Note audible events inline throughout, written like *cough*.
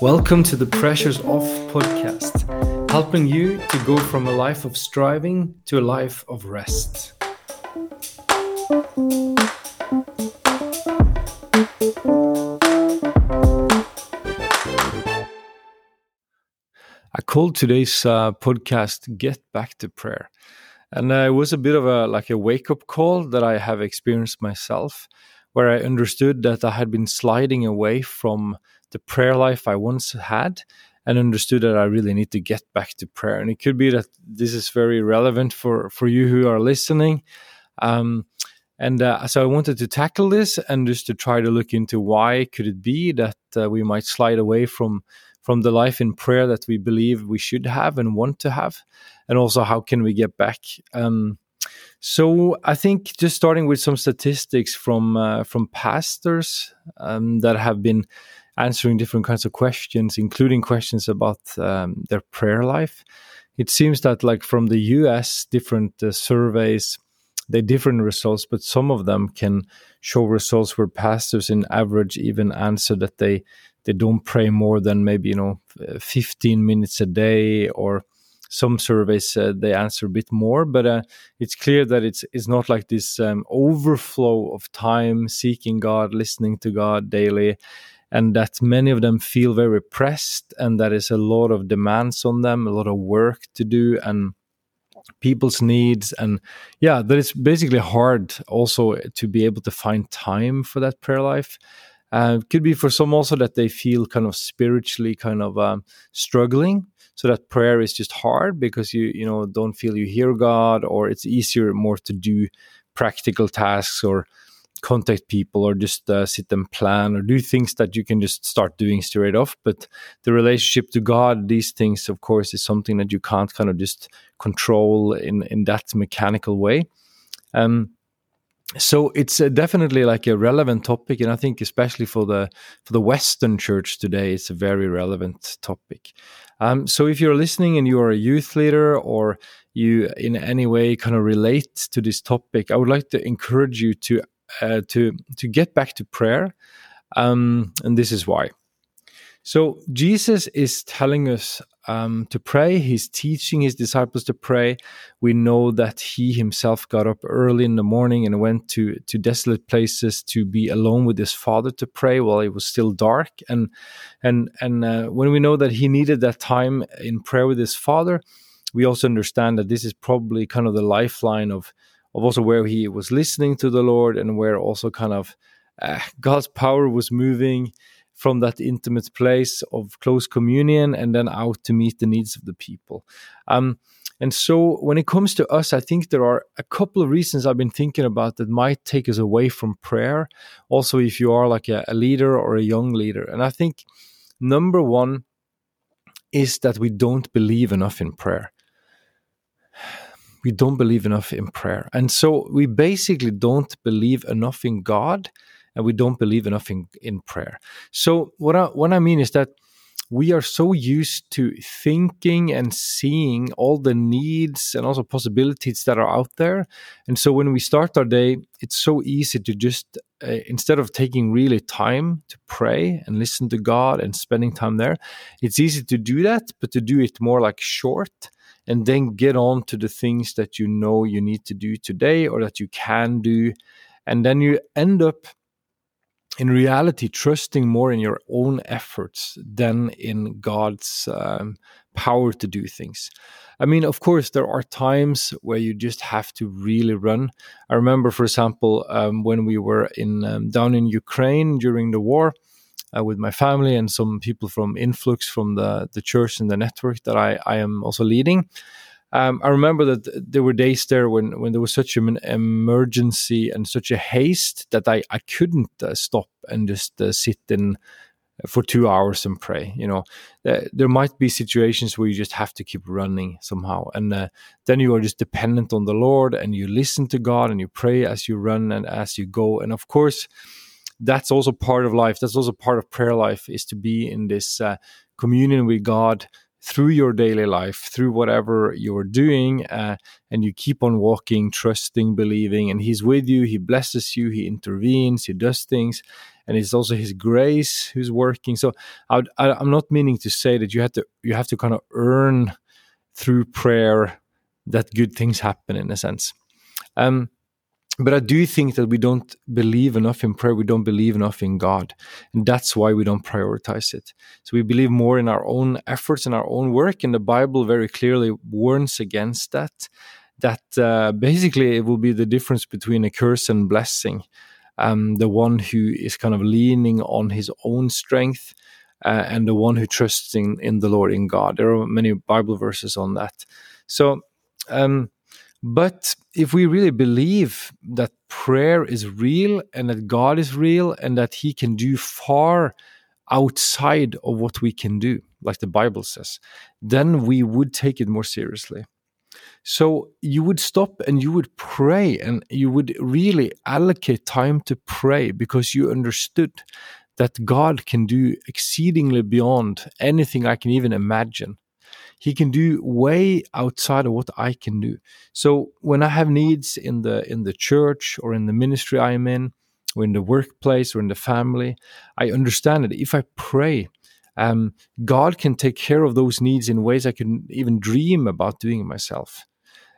Welcome to the Pressures Off podcast, helping you to go from a life of striving to a life of rest. I called today's uh, podcast "Get Back to Prayer," and uh, it was a bit of a like a wake up call that I have experienced myself, where I understood that I had been sliding away from the prayer life I once had, and understood that I really need to get back to prayer. And it could be that this is very relevant for for you who are listening. Um, and uh, so I wanted to tackle this and just to try to look into why could it be that uh, we might slide away from from the life in prayer that we believe we should have and want to have, and also how can we get back. Um, so I think just starting with some statistics from uh, from pastors um, that have been answering different kinds of questions, including questions about um, their prayer life. It seems that, like from the U.S., different uh, surveys they different results, but some of them can show results where pastors, in average, even answer that they they don't pray more than maybe you know 15 minutes a day or some surveys uh, they answer a bit more but uh, it's clear that it's it's not like this um, overflow of time seeking god listening to god daily and that many of them feel very pressed and that is a lot of demands on them a lot of work to do and people's needs and yeah that it's basically hard also to be able to find time for that prayer life uh, could be for some also that they feel kind of spiritually kind of um, struggling. So that prayer is just hard because you you know don't feel you hear God, or it's easier more to do practical tasks or contact people or just uh, sit and plan or do things that you can just start doing straight off. But the relationship to God, these things, of course, is something that you can't kind of just control in in that mechanical way. Um, so it's uh, definitely like a relevant topic and i think especially for the for the western church today it's a very relevant topic. Um, so if you're listening and you're a youth leader or you in any way kind of relate to this topic i would like to encourage you to uh, to to get back to prayer um, and this is why. So Jesus is telling us um, to pray. He's teaching his disciples to pray. We know that he himself got up early in the morning and went to to desolate places to be alone with his father to pray while it was still dark. And and and uh, when we know that he needed that time in prayer with his father, we also understand that this is probably kind of the lifeline of of also where he was listening to the Lord and where also kind of uh, God's power was moving from that intimate place of close communion and then out to meet the needs of the people. Um, and so, when it comes to us, I think there are a couple of reasons I've been thinking about that might take us away from prayer. Also, if you are like a, a leader or a young leader. And I think number one is that we don't believe enough in prayer. *sighs* We don't believe enough in prayer. And so, we basically don't believe enough in God and we don't believe enough in, in prayer. So what I, what I mean is that we are so used to thinking and seeing all the needs and also possibilities that are out there. And so when we start our day, it's so easy to just, uh, instead of taking really time to pray and listen to God and spending time there, it's easy to do that, but to do it more like short and then get on to the things that you know you need to do today or that you can do. And then you end up in reality trusting more in your own efforts than in God's um, power to do things. I mean, of course, there are times where you just have to really run. I remember, for example, um, when we were in um, down in Ukraine during the war. Uh, with my family and some people from influx from the, the church and the network that I, I am also leading um, I remember that there were days there when, when there was such an emergency and such a haste that I, I couldn't uh, stop and just uh, sit in for two hours and pray. You know, there might be situations where you just have to keep running somehow, and uh, then you are just dependent on the Lord, and you listen to God and you pray as you run and as you go. And of course, that's also part of life. That's also part of prayer life is to be in this uh, communion with God through your daily life, through whatever you're doing, uh, and you keep on walking, trusting, believing, and He's with you. He blesses you. He intervenes. He does things, and it's also His grace who's working. So I am not meaning to say that you have to you have to kind of earn through prayer that good things happen in a sense. Um, but I do think that we don't believe enough in prayer. We don't believe enough in God. And that's why we don't prioritize it. So we believe more in our own efforts and our own work. And the Bible very clearly warns against that. That uh, basically it will be the difference between a curse and blessing. Um, the one who is kind of leaning on his own strength uh, and the one who trusts in, in the Lord, in God. There are many Bible verses on that. So, um, but if we really believe that prayer is real and that God is real and that He can do far outside of what we can do, like the Bible says, then we would take it more seriously. So you would stop and you would pray and you would really allocate time to pray because you understood that God can do exceedingly beyond anything I can even imagine. He can do way outside of what I can do. So when I have needs in the in the church or in the ministry I am in, or in the workplace or in the family, I understand that if I pray, um, God can take care of those needs in ways I can even dream about doing myself.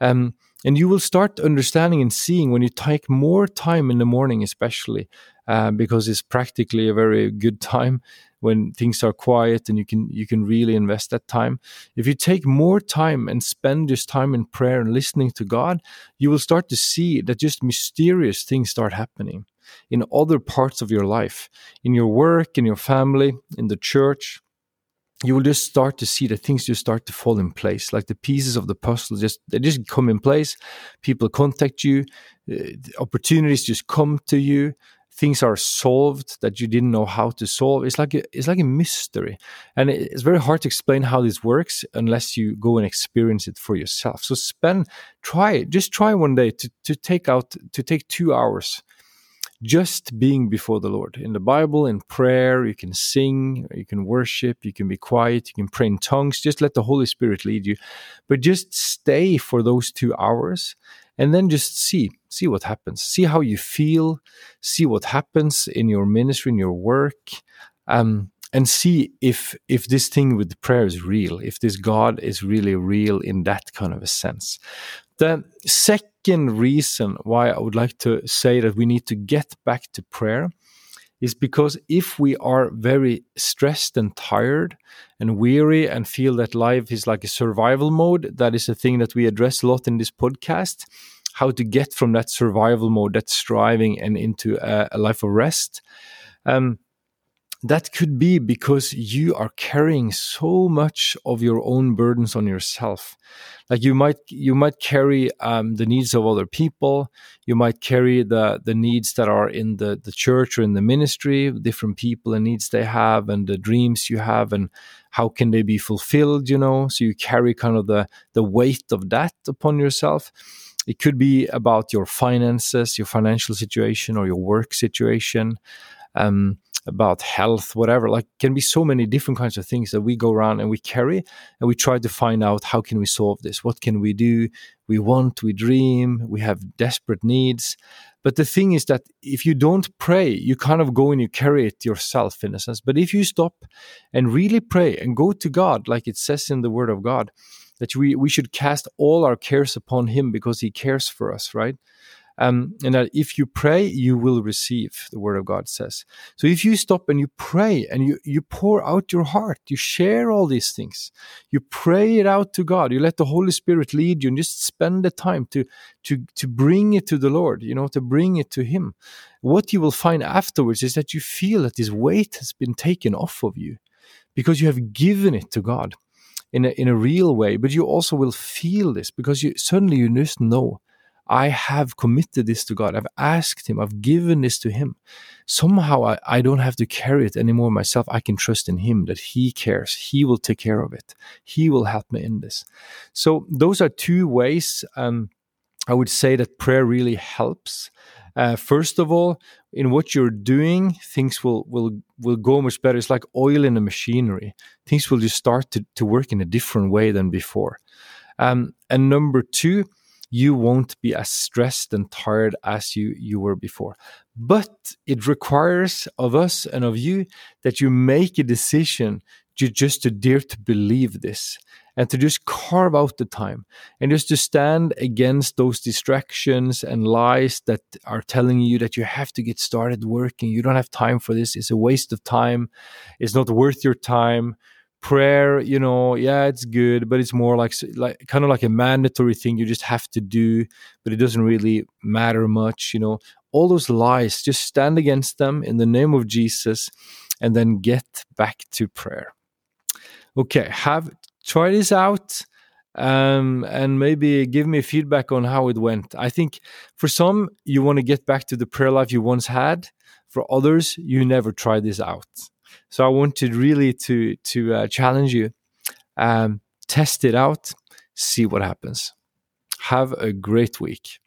Um, and you will start understanding and seeing when you take more time in the morning, especially uh, because it's practically a very good *laughs* time when things are quiet and you can you can really invest that time. If you take more time and spend this time in prayer and listening to god you will start to see that just mysterious things start happening in other parts of your life in your work in your family in the church you will just start to see that things just start to fall in place. Like the pieces of the puzzle just they just come in place. People contact you. Uh, opportunities just come to you. Things are solved that you didn't know how to solve. It's like a, it's like a mystery, and it's very hard to explain how this works unless you go and experience it for yourself. So spend try just try one day to to take out to take two hours just being before the Lord. In the Bible, in prayer, you can sing, you can worship, you can be quiet, you can pray in tongues. Just let the Holy Spirit lead you. But just stay for those two hours and then just see see what happens see how you feel see what happens in your ministry in your work um, and see if if this thing with prayer is real if this god is really real in that kind of a sense the second reason why i would like to say that we need to get back to prayer is because if we are very stressed and tired and weary and feel that life is like a survival mode, that is a thing that we address a lot in this podcast. How to get from that survival mode, that striving, and into a, a life of rest. Um, that could be because you are carrying so much of your own burdens on yourself. Like you might you might carry um, the needs of other people. You might carry the the needs that are in the the church or in the ministry different people and needs they have and the dreams you have and how can they be fulfilled you know? So you carry kind of the the weight of that upon yourself. It could be about your finances your financial situation or your work situation. Um, about health, whatever. Like, can be so many different kinds of things that we go around and we carry, and we try to find out how can we solve this. What can we do? We want, we dream, we have desperate needs. But the thing is that if you don't pray, you kind of go and you carry it yourself in a sense. But if you stop and really pray and go to God, like it says in the Word of God, that we, we should cast all our cares upon Him because He cares for us, right? Um, and that if you pray, you will receive, the word of God says. So if you stop and you pray and you, you pour out your heart, you share all these things, you pray it out to God, you let the Holy Spirit lead you and just spend the time to, to, to bring it to the Lord, you know, to bring it to Him. What you will find afterwards is that you feel that this weight has been taken off of you because you have given it to God in a, in a real way, but you also will feel this because you suddenly you just know I have committed this to God. I've asked Him. I've given this to Him. Somehow I, I don't have to carry it anymore myself. I can trust in Him that He cares. He will take care of it. He will help me in this. So those are two ways um, I would say that prayer really helps. Uh, first of all, in what you're doing, things will will will go much better. It's like oil in a machinery. Things will just start to, to work in a different way than before. Um, and number two, you won't be as stressed and tired as you you were before. But it requires of us and of you that you make a decision to just to dare to believe this and to just carve out the time and just to stand against those distractions and lies that are telling you that you have to get started working. You don't have time for this. It's a waste of time. It's not worth your time. Prayer, you know, yeah, it's good, but it's more like like kind of like a mandatory thing you just have to do, but it doesn't really matter much, you know. All those lies, just stand against them in the name of Jesus and then get back to prayer okay, have try this out um, and maybe give me feedback on how it went. I think for some, you want to get back to the prayer life you once had. For others, you never try this out. So I wanted really to to uh, challenge you, um, test it out, see what happens. Have a great week.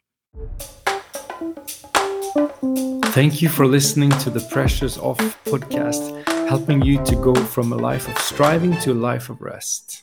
Thank you for listening to the Pressures Off podcast helping you to go from a life of striving to a life of rest.